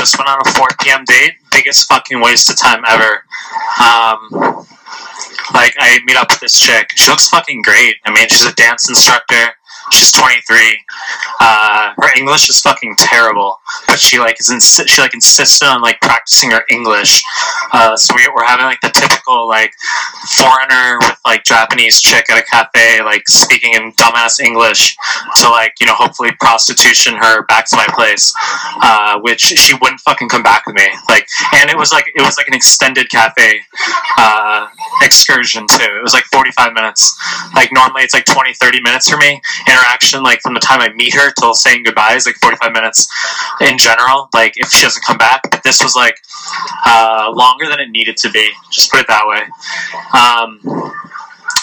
just went on a 4 p.m. date. Biggest fucking waste of time ever. Um, like I meet up with this chick. She looks fucking great. I mean, she's a dance instructor. She's 23. Uh, her English is fucking terrible, but she like is insi- she like insisted on like practicing her English. Uh, so we, we're having like the typical like foreigner with like Japanese chick at a cafe, like speaking in dumbass English to like you know hopefully prostitution her back to my place, uh, which she wouldn't fucking come back with me. Like, and it was like it was like an extended cafe uh, excursion too. It was like 45 minutes. Like normally it's like 20, 30 minutes for me. Interaction like from the time I meet her till saying goodbye is like 45 minutes in general. Like if she doesn't come back, but this was like uh, longer than it needed to be. Just put it that way. Um,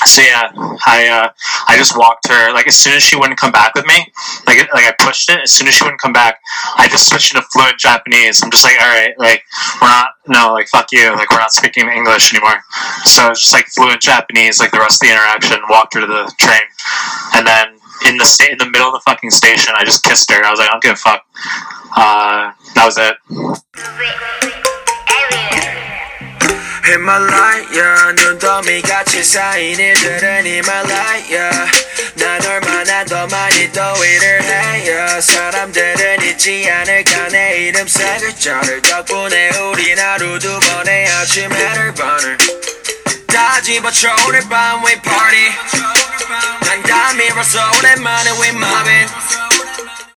so yeah, I uh, I just walked her like as soon as she wouldn't come back with me, like like I pushed it. As soon as she wouldn't come back, I just switched into fluent Japanese. I'm just like, all right, like we're not no like fuck you, like we're not speaking English anymore. So it's just like fluent Japanese, like the rest of the interaction. Walked her to the train, and then in the in the middle of the fucking station, I just kissed her. I was like, I don't give a fuck. Uh, that was it. 히말라야 눈더미같이 쌓인 일들은 히말라야. 난 얼마나 더 많이 더위를 해요 사람들은 잊지 않을까 내 이름 세 글자를 덕분에 우린 하루 두 번의 아침 해를 버는 다 집어쳐 오늘 밤 we party. 난 다 밀어서 오랜만에 we mobbing